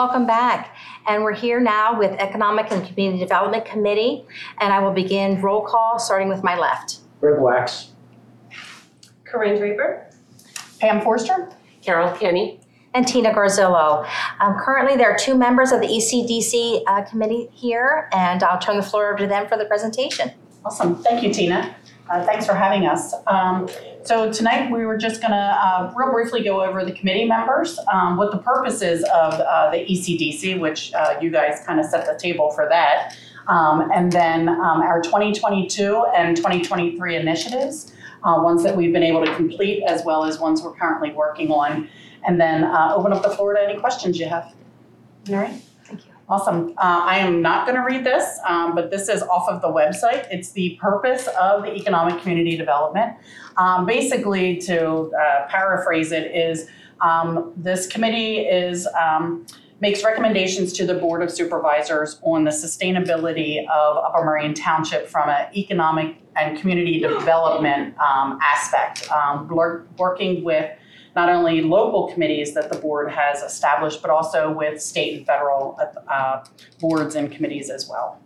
Welcome back. And we're here now with Economic and Community Development Committee. And I will begin roll call, starting with my left. Rick Wax. Corinne Draper. Pam Forster? Carol Kenny. And Tina Garzillo. Um, currently, there are two members of the ECDC uh, committee here, and I'll turn the floor over to them for the presentation. Awesome. Thank you, Tina. Uh, Thanks for having us. Um, So tonight, we were just going to real briefly go over the committee members, um, what the purpose is of uh, the ECDC, which uh, you guys kind of set the table for that. Um, And then um, our 2022 and 2023 initiatives, uh, ones that we've been able to complete, as well as ones we're currently working on. And then uh, open up the floor to any questions you have. All right? Awesome. Uh, I am not going to read this, um, but this is off of the website. It's the purpose of the economic community development. Um, basically, to uh, paraphrase it, is um, this committee is um, makes recommendations to the board of supervisors on the sustainability of Upper Merion Township from an economic and community development um, aspect, um, work- working with not only local committees that the board has established, but also with state and federal uh, boards and committees as well.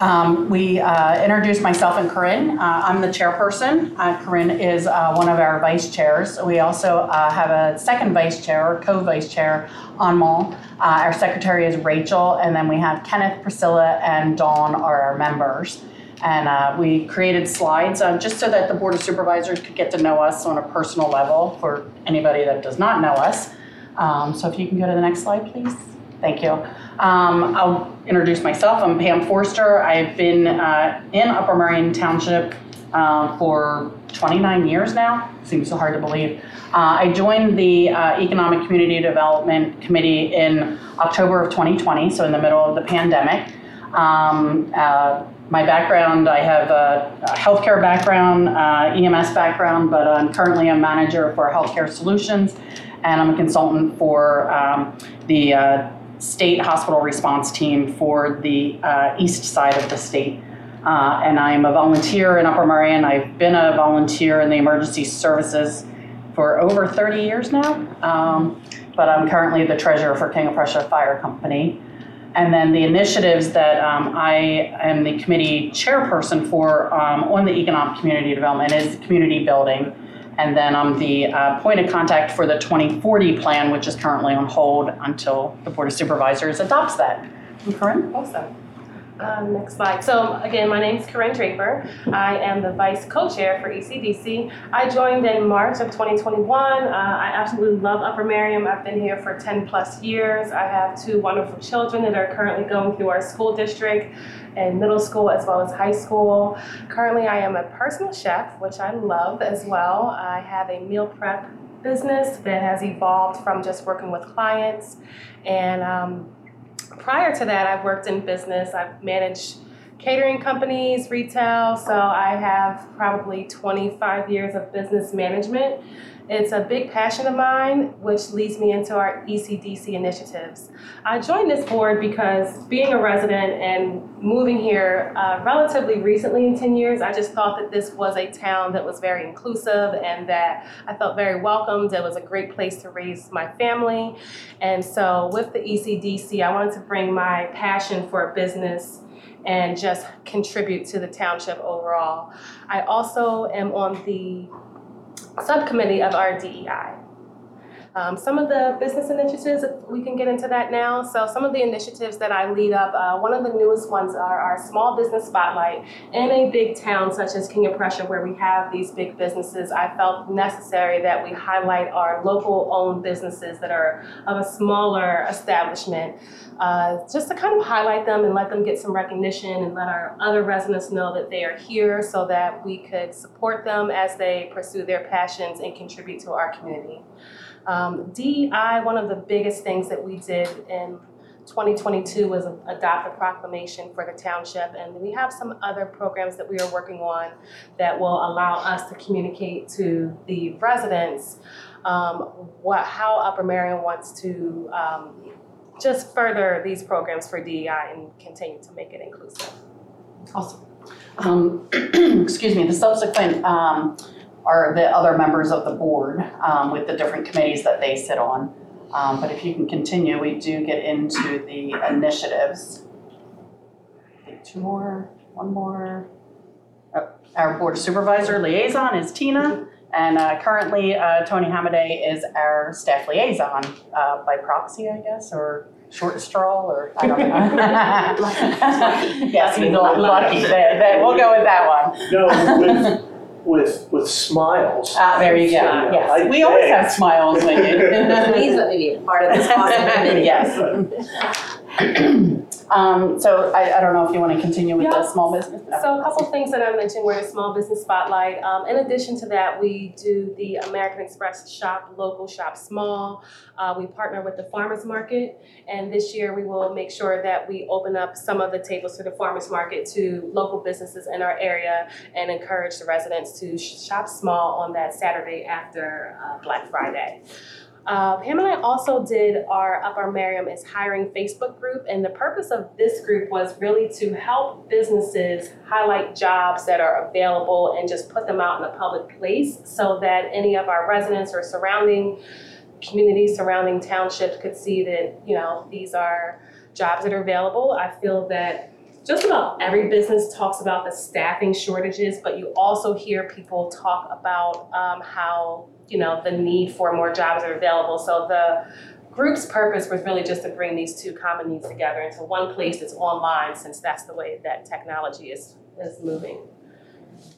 Um, We uh, introduced myself and Corinne. Uh, I'm the chairperson. Uh, Corinne is uh, one of our vice chairs. We also uh, have a second vice chair or co-vice chair on Mall. Uh, Our secretary is Rachel, and then we have Kenneth, Priscilla, and Dawn are our members. And uh, we created slides just so that the Board of Supervisors could get to know us on a personal level for anybody that does not know us. Um, So if you can go to the next slide, please. Thank you. Um, I'll introduce myself. I'm Pam Forster. I've been uh, in Upper Merion Township uh, for 29 years now. Seems so hard to believe. Uh, I joined the uh, Economic Community Development Committee in October of 2020, so in the middle of the pandemic. Um, uh, my background, I have a healthcare background, uh, EMS background, but I'm currently a manager for Healthcare Solutions, and I'm a consultant for um, the uh, state hospital response team for the uh, east side of the state. Uh, and I'm a volunteer in Upper Merion. I've been a volunteer in the emergency services for over 30 years now, um, but I'm currently the treasurer for King of Prussia Fire Company. And then the initiatives that um, I am the committee chairperson for um, on the economic community development is community building. And then I'm the uh, point of contact for the 2040 plan, which is currently on hold until the Board of Supervisors adopts that. Corinne? Awesome. Um, next slide. So again, my name is Corinne Draper. I am the vice co-chair for ECDC. I joined in March of 2021. Uh, I absolutely love Upper Merion. I've been here for 10 plus years. I have two wonderful children that are currently going through our school district and middle school as well as high school. Currently, I am a personal chef, which I love as well. I have a meal prep business that has evolved from just working with clients and um, prior to that, I've worked in business. I've managed catering companies, retail, so I have probably 25 years of business management. It's a big passion of mine, which leads me into our ECDC initiatives. I joined this board because being a resident and moving here uh, relatively recently in 10 years, I just thought that this was a town that was very inclusive and that I felt very welcomed. It was a great place to raise my family. And so with the ECDC, I wanted to bring my passion for business and just contribute to the township overall. I also am on the subcommittee of our DEI. Um, some of the business initiatives, we can get into that now. So, some of the initiatives that I lead up, uh, one of the newest ones are our small business spotlight. In a big town such as King of Prussia, where we have these big businesses, I felt necessary that we highlight our local owned businesses that are of a smaller establishment, uh, just to kind of highlight them and let them get some recognition and let our other residents know that they are here so that we could support them as they pursue their passions and contribute to our community. Um, DEI, one of the biggest things that we did in 2022 was adopt a proclamation for the township, and we have some other programs that we are working on that will allow us to communicate to the residents um, what how Upper Merion wants to um, just further these programs for DEI and continue to make it inclusive. Awesome. Um, Excuse me, the subsequent um, are the other members of the board um, with the different committees that they sit on. Um, But if you can continue, we do get into the initiatives. I think Two more, one more. Oh, Our board supervisor liaison is Tina, and uh, currently uh, Tony Hamaday is our staff liaison uh, by proxy, I guess, or short straw, or I don't know. Yes, he's lucky, That- that- we'll go with that one. No, with, with, with smiles. Ah, there you go, Yeah, yes. I We always have smiles when you. Please let me be a part of this awesome committee. Yes. Um, so I, I don't know if you want to continue with the Yeah. small business? So a couple things that I mentioned were the small business spotlight. Um, in addition to that, we do the American Express Shop Local, Shop Small. Uh, we partner with the farmers market, and this year we will make sure that we open up some of the tables to the farmers market to local businesses in our area and encourage the residents to shop small on that Saturday after uh, Black Friday. Uh, Pam and I also did our Upper Merion is Hiring Facebook group, and the purpose of this group was really to help businesses highlight jobs that are available and just put them out in a public place so that any of our residents or surrounding communities, surrounding townships could see that, you know, these are jobs that are available. I feel that just about every business talks about the staffing shortages, but you also hear people talk about um, how you know the need for more jobs are available. So the group's purpose was really just to bring these two common needs together into one place that's online, since that's the way that technology is is moving.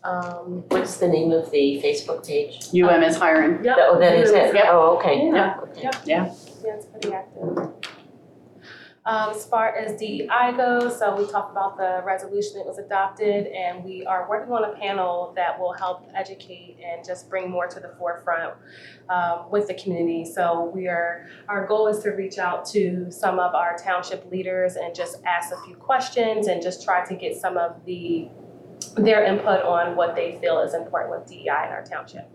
Um, What's the name of the Facebook page? UM is hiring. yep. Oh, that is it? Yep. Oh, okay. Yeah. Okay. Yep. Yeah. Yeah, it's pretty active. Um, as far as DEI goes, so we talked about the resolution that was adopted, and we are working on a panel that will help educate and just bring more to the forefront um, with the community. So we are, our goal is to reach out to some of our township leaders and just ask a few questions and just try to get some of the their input on what they feel is important with DEI in our township.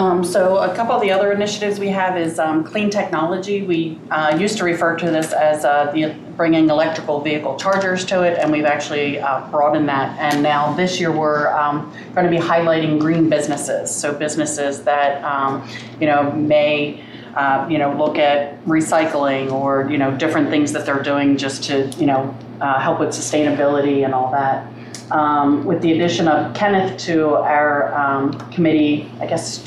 Um, so a couple of the other initiatives we have is um, clean technology. We uh, used to refer to this as uh, the bringing electrical vehicle chargers to it, and we've actually uh, broadened that. And now this year we're um, going to be highlighting green businesses. So businesses that um, you know may uh, you know look at recycling or you know different things that they're doing just to you know uh, help with sustainability and all that um, with the addition of Kenneth to our um, committee, I guess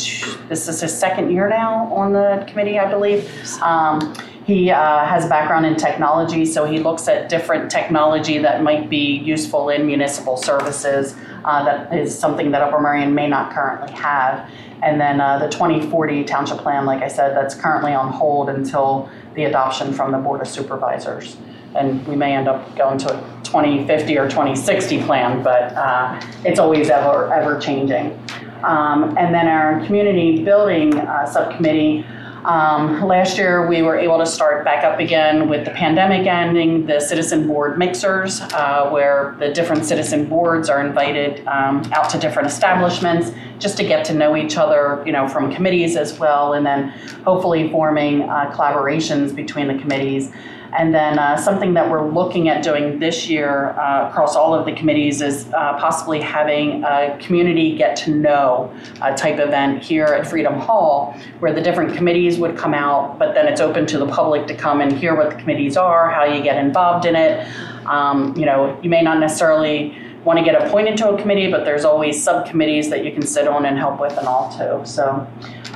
this is his second year now on the committee, I believe. Um, he uh, has a background in technology, so he looks at different technology that might be useful in municipal services. Uh, that is something that Upper Merion may not currently have. And then uh, the 2040 township plan, like I said, that's currently on hold until the adoption from the Board of Supervisors. And we may end up going to a 2050 or 2060 plan, but uh, it's always ever, ever changing. Um, and then our community building uh, subcommittee, um, last year we were able to start back up again with the pandemic ending, the citizen board mixers, uh, where the different citizen boards are invited um, out to different establishments just to get to know each other, you know, from committees as well, and then hopefully forming uh, collaborations between the committees. And then uh, something that we're looking at doing this year uh, across all of the committees is uh, possibly having a community get to know uh, type event here at Freedom Hall, where the different committees would come out, but then it's open to the public to come and hear what the committees are, how you get involved in it. Um, you know, you may not necessarily want to get appointed to a committee, but there's always subcommittees that you can sit on and help with and all too. So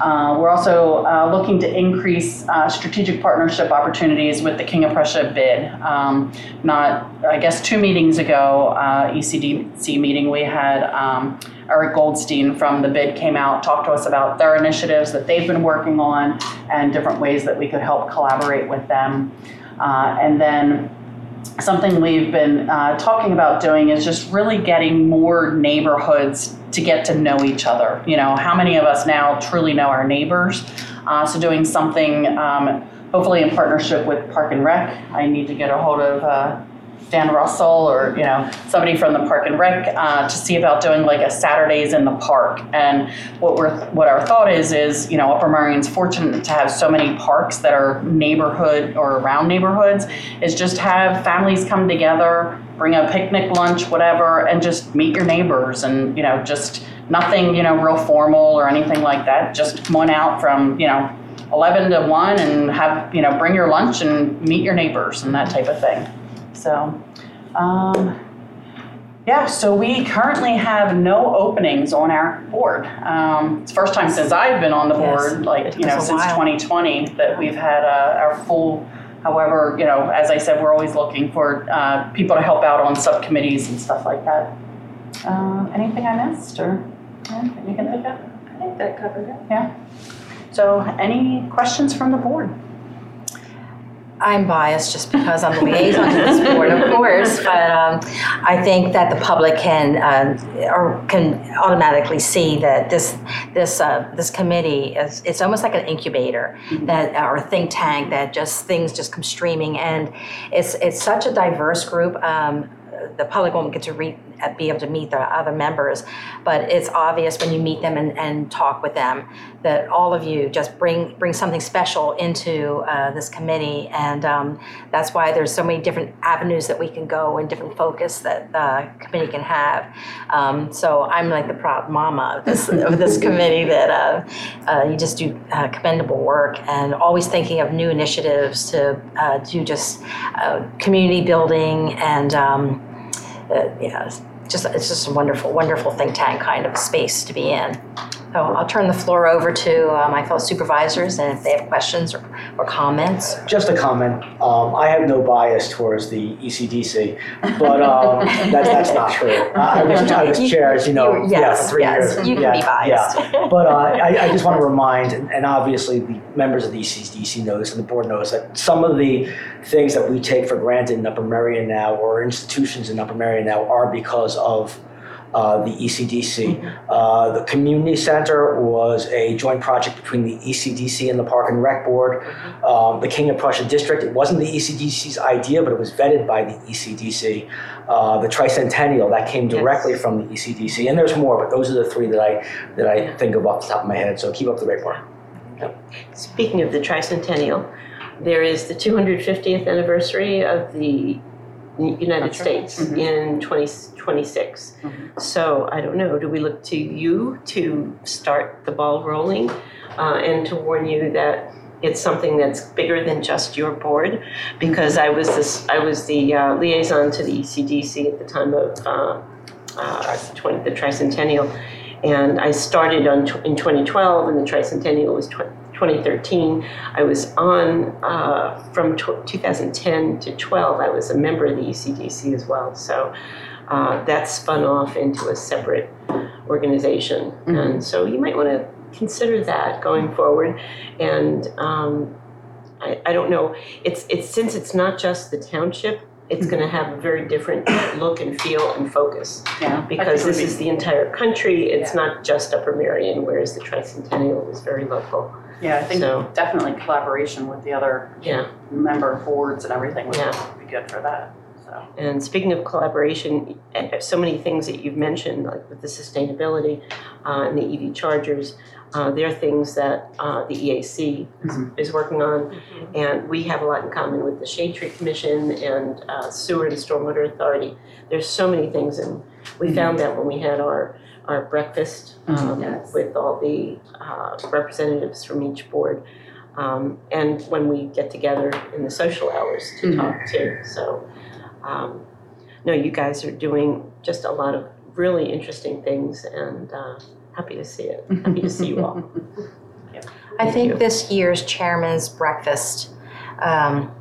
uh, we're also uh, looking to increase uh, strategic partnership opportunities with the King of Prussia bid. Um, not, I guess, two meetings ago, uh, ECDC meeting, we had um, Eric Goldstein from the bid came out, talked to us about their initiatives that they've been working on and different ways that we could help collaborate with them. Uh, and then something we've been uh, talking about doing is just really getting more neighborhoods to get to know each other. You know, how many of us now truly know our neighbors? Uh, so doing something, um, hopefully in partnership with Park and Rec. I need to get a hold of uh, Dan Russell or you know somebody from the Park and Rec uh, to see about doing like a Saturdays in the park. And what we're what our thought is is you know Upper Merion's fortunate to have so many parks that are neighborhood or around neighborhoods. Is just have families come together bring a picnic lunch, whatever, and just meet your neighbors and, you know, just nothing, you know, real formal or anything like that. Just come on out from, you know, 11 to 1 and have, you know, bring your lunch and meet your neighbors and that type of thing. So, um, yeah, so we currently have no openings on our board. Um, it's the first time since I've been on the Yes, board, like, it you know, a since while. 2020, that we've had uh, our full, however, you know, as I said, we're always looking for uh, people to help out on subcommittees and stuff like that. Um, Anything I missed or anything you can think of? I think that covered it. Yeah. So any questions from the board? I'm biased just because I'm the liaison to this board, of course, but um, I think that the public can, uh, or can automatically see that this, this, uh, this committee is, it's almost like an incubator that, or a think tank that just, things just come streaming, and it's, it's such a diverse group. Um, The public won't get to read, uh, be able to meet the other members, but it's obvious when you meet them and, and talk with them that all of you just bring bring something special into uh, this committee, and um, that's why there's so many different avenues that we can go and different focus that the committee can have. Um, so I'm like the proud mama of this of this committee that uh, uh, you just do uh, commendable work and always thinking of new initiatives to uh, do just uh, community building and. Um, uh, yeah, it's just it's just a wonderful, wonderful think tank kind of space to be in. So I'll turn the floor over to uh, my fellow supervisors, and if they have questions or, or comments. Just a comment. Um, I have no bias towards the ECDC, but um, that, that's not true. I I was, I was chair, as you know, You- yeah, yes, for three yes, years. you can Yeah, be biased. Yeah. But uh, I, I just want to remind, and obviously the members of the ECDC know this and the board knows that some of the things that we take for granted in Upper Merion now, or institutions in Upper Merion now, are because of uh, the ECDC. Uh, the community center was a joint project between the ECDC and the Park and Rec Board. Um, the King of Prussia District, it wasn't the ECDC's idea, but it was vetted by the ECDC. Uh, the Tricentennial, that came directly from the ECDC, and there's more, but those are the three that I that I think of off the top of my head. So keep up the great work. Speaking of the tricentennial, there is the 250th anniversary of the United That's right. States Mhm. in 2026. Mhm. So I don't know, do we look to you to start the ball rolling uh, and to warn you that it's something that's bigger than just your board? Because I was this, I was the uh, liaison to the ECDC at the time of uh, uh, 20, the tricentennial. And I started on, tw- in 2012 and the tricentennial was tw- 2013. I was on, uh, from tw- 2010 to 12, I was a member of the ECDC as well. So uh, that spun off into a separate organization. Mhm. And so you might want to consider that going forward. And um, I, I don't know, it's, it's, since it's not just the township, it's going to have a very different look and feel and focus Yeah. because this is the entire country. It's not just Upper Merion, whereas the Tricentennial was very local. Yeah, I think So- definitely collaboration with the other Yeah. member boards and everything would Yeah. be good for that, so. And speaking of collaboration, eh, so many things that you've mentioned, like with the sustainability uh, and the EV chargers, uh, they're things that uh, the EAC is, is working on. And we have a lot in common with the Shade Tree Commission and uh, Sewer and Stormwater Authority. There's so many things, and we found that when we had our, our breakfast um, Yes. with all the uh, representatives from each board. Um, and when we get together in the social hours to Mhm. talk too. So, um, no, you guys are doing just a lot of really interesting things, and uh, happy to see it. Happy to see you all. I Thank think you. this year's chairman's breakfast um,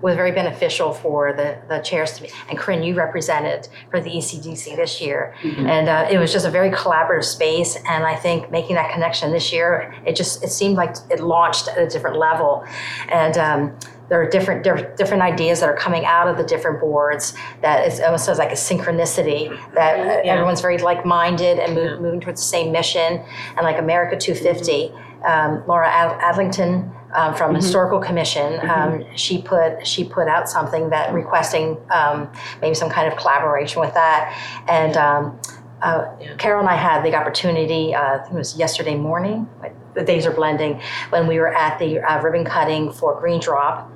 was very beneficial for the, the chairs to be, and Corinne, you represented for the ECDC this year. And uh, it was just a very collaborative space, and I think making that connection this year, it just, it seemed like it launched at a different level. And um, there are different, there different ideas that are coming out of the different boards that it's almost as like a synchronicity that Yeah. everyone's very like-minded and move, moving towards the same mission. And like America 250, um, Laura Ad- Adlington um, from Historical Commission, um, she put she put out something that requesting um, maybe some kind of collaboration with that. And um, uh, Yeah. Carol and I had the opportunity. Uh, I think it was yesterday morning. The days are blending when we were at the uh, ribbon cutting for Green Drop.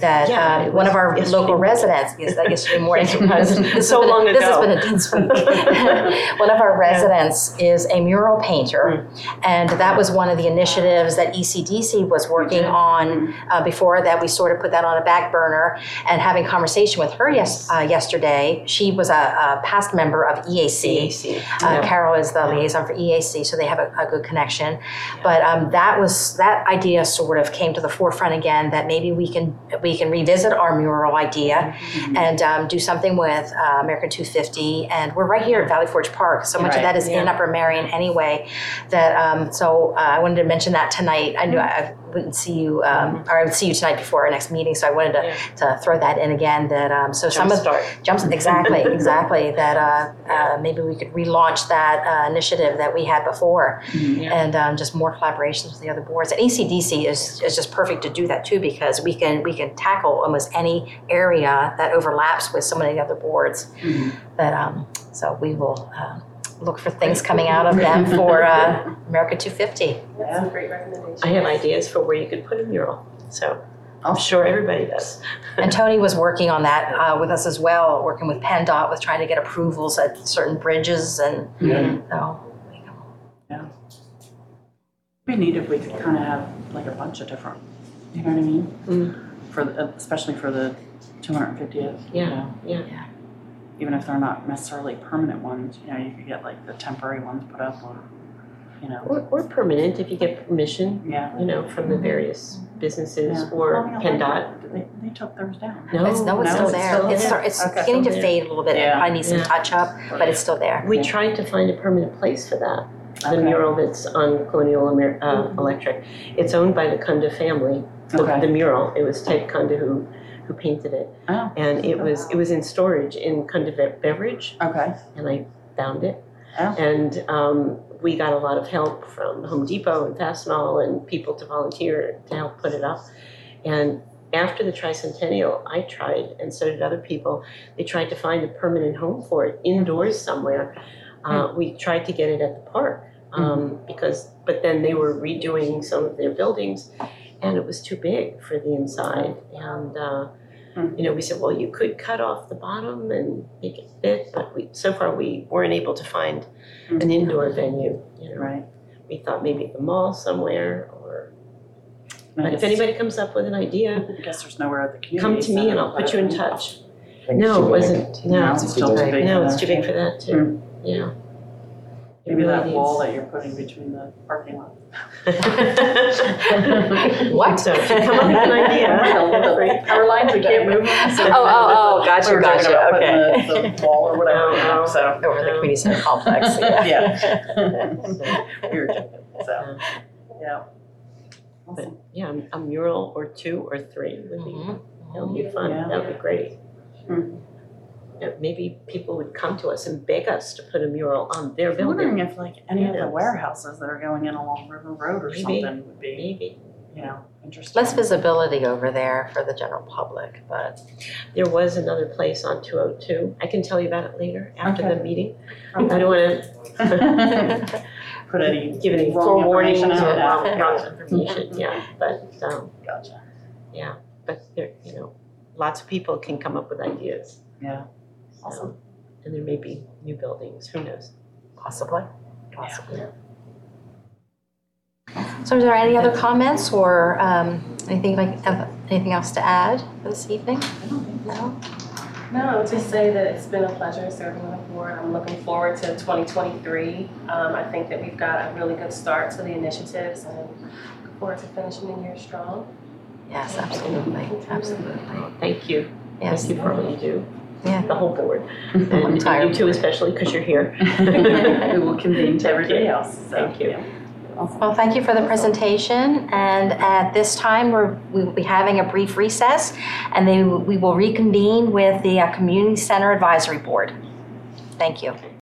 That Yeah, um, one of our yesterday local residents, yes, yesterday morning. This So long This has been a dense week. One of our residents is a mural painter, and that was one of the initiatives that ECDC was working on uh, before that. We sort of put that on a back burner and having conversation with her yes, uh, yesterday. She was a, a past member of EAC. CAC. Uh, Yeah. Carol is the liaison for EAC, so they have a, a good connection. But um, that was that idea sort of came to the forefront again. That maybe we can we can revisit our mural idea and um, do something with uh, American 250. And we're right here at Valley Forge Park, so much of Right, that is in. Upper Merion anyway. That um, so uh, I wanted to mention that tonight. I knew I wouldn't see you, um, or I would see you tonight before our next meeting, so I wanted to, Yeah. to throw that in again. That um, so some of Jumpstart. jumps exactly exactly that uh, uh, maybe we could relaunch that uh, initiative that we had before and um, just more collaborations with the other boards and ECDC is, is just perfect to do that too because we can we can tackle almost any area that overlaps with so many other boards that um, so we will look for things coming out of them for uh, america 250 That's some great recommendations. I have ideas for where you could put a mural, so I'm sure everybody does. and tony was working on that uh, with us as well working with PennDOT with trying to get approvals at certain bridges and so Be neat if we could kind of have like a bunch of different, you know what I mean? Mm. For, the- especially for the 250th. you Yeah, yeah. Even if they're not necessarily permanent ones, you know, you could get like the temporary ones put up or, you know, Or, or permanent if you get permission, yeah. you know, from the various businesses Yeah. or Well, you know, PennDOT. They, they took theirs down. No, it's, no, it's no, still it's there. still it's there. start- it's Okay. beginning to Still there. fade a little bit. It Yeah. probably needs some Yeah. touch up, but it's still there. We tried to find a permanent place for that. The Okay. mural that's on Colonial Amer- uh, Electric. It's owned by the Kunda family. The, Okay. the mural. It was Ted Kunda who, who painted it. Oh, And it was it was in storage in Kunda Be- Beverage, okay. and I found it. Oh. And um, we got a lot of help from Home Depot and Fastenal and people to volunteer to help put it up. And after the tricentennial, I tried, and so did other people. They tried to find a permanent home for it indoors somewhere. Uh, we tried to get it at the park um, because, but then they were redoing some of their buildings, and it was too big for the inside. And uh, Hmm. you know, we said, well, you could cut off the bottom and make it fit, but we so far we weren't able to find an indoor venue. You know, Right. we thought maybe at the mall somewhere, or but if anybody comes up with an idea, I guess there's nowhere at the community. come to me and I'll put you in touch. I think it's No, it wasn't. No, No, it's still too big. no, for it's that. too big for that too. Yeah. It Maybe really that wall needs- that you're putting between the parking lot. What? So come up with an idea, feel free. Power lines, we can't move them. so- Oh, oh, oh, gotcha, We were talking gotcha, about putting okay. the- The wall or whatever, Oh, you know, oh. so. Over the community center complex, yeah. Yeah. We were joking, so, yeah. But yeah, a mural or two or three would be, Mhm. that would be fun. Yeah. That would be great. Yeah, Maybe people would come to us and beg us to put a mural on their I'm building. wondering if like any of the warehouses that are going in along River Road or Maybe. something would be, Maybe. you know, interesting. Less visibility over there for the general public, but There was another place on 202. I can tell you about it later after Okay. the meeting. I don't want to Put any, give any Wrong forewarnings or information out. wrong, wrong information, yeah. But, um, gotcha, yeah, but there, you know, lots of people can come up with ideas. yeah. So, Awesome. And there may be new buildings, who knows? possibly, possibly. So is there any other comments or um, anything like, uh, anything else to add for this evening? No? No, just say that it's been a pleasure serving on the board. I'm looking forward to 2023. Um, I think that we've got a really good start to the initiatives and look forward to finishing the year strong. Yes, absolutely, absolutely. Thank you. Yes, Thank you for all you do, yeah. the whole board. And entire you too especially, because you're here. We will convene to everybody else, so. Thank you. Well, thank you for the presentation, and at this time, we're, we will be having a brief recess, and then we will reconvene with the uh, Community Center Advisory Board. Thank you.